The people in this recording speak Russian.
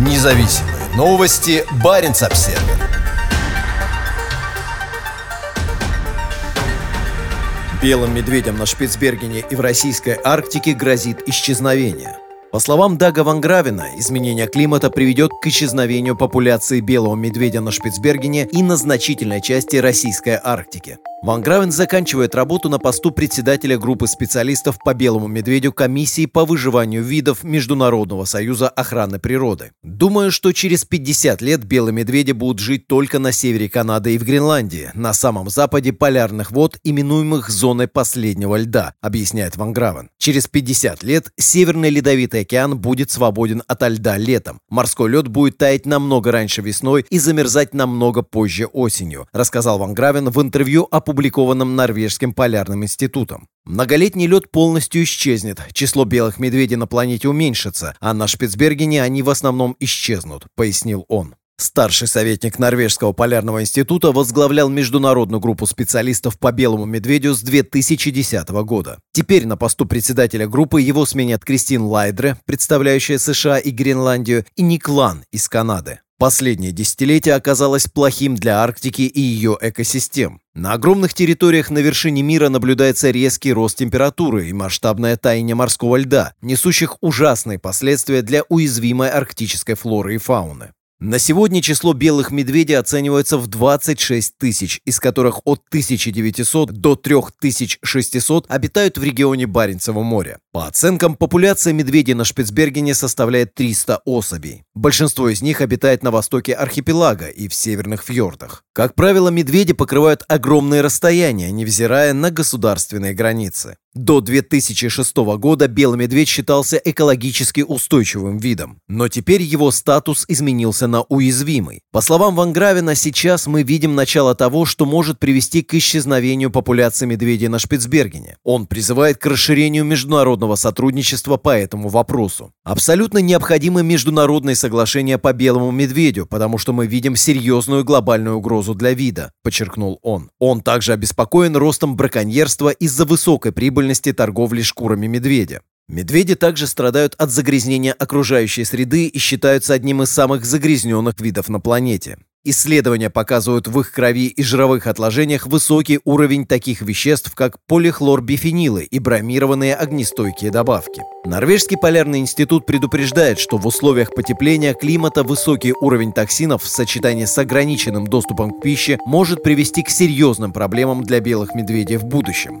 Независимые новости. Барин обсерва Белым медведям на Шпицбергене и в российской Арктике грозит исчезновение. По словам Дага Вангравина, изменение климата приведет к исчезновению популяции белого медведя на Шпицбергене и на значительной части российской Арктики. Ван Гравен заканчивает работу на посту председателя группы специалистов по белому медведю комиссии по выживанию видов Международного союза охраны природы. Думаю, что через 50 лет белые медведи будут жить только на севере Канады и в Гренландии, на самом западе полярных вод, именуемых зоной последнего льда, объясняет Ван Гравен. Через 50 лет Северный Ледовитый океан будет свободен от льда летом. Морской лед будет таять намного раньше весной и замерзать намного позже осенью, рассказал Ван Гравен в интервью о опубликованном Норвежским полярным институтом. Многолетний лед полностью исчезнет, число белых медведей на планете уменьшится, а на Шпицбергене они в основном исчезнут, пояснил он. Старший советник Норвежского полярного института возглавлял международную группу специалистов по белому медведю с 2010 года. Теперь на посту председателя группы его сменят Кристин Лайдре, представляющая США и Гренландию, и Ник Лан из Канады. Последнее десятилетие оказалось плохим для Арктики и ее экосистем. На огромных территориях на вершине мира наблюдается резкий рост температуры и масштабное таяние морского льда, несущих ужасные последствия для уязвимой арктической флоры и фауны. На сегодня число белых медведей оценивается в 26 тысяч, из которых от 1900 до 3600 обитают в регионе Баренцева моря. По оценкам, популяция медведей на Шпицбергене составляет 300 особей. Большинство из них обитает на востоке архипелага и в северных фьордах. Как правило, медведи покрывают огромные расстояния, невзирая на государственные границы. До 2006 года белый медведь считался экологически устойчивым видом, но теперь его статус изменился на уязвимый. По словам Ван Гравина, сейчас мы видим начало того, что может привести к исчезновению популяции медведей на Шпицбергене. Он призывает к расширению международного сотрудничества по этому вопросу. Абсолютно необходимы международные соглашения по белому медведю, потому что мы видим серьезную глобальную угрозу для вида, подчеркнул он. Он также обеспокоен ростом браконьерства из-за высокой прибыли прибыльности торговли шкурами медведя. Медведи также страдают от загрязнения окружающей среды и считаются одним из самых загрязненных видов на планете. Исследования показывают в их крови и жировых отложениях высокий уровень таких веществ, как полихлорбифенилы и бромированные огнестойкие добавки. Норвежский полярный институт предупреждает, что в условиях потепления климата высокий уровень токсинов в сочетании с ограниченным доступом к пище может привести к серьезным проблемам для белых медведей в будущем.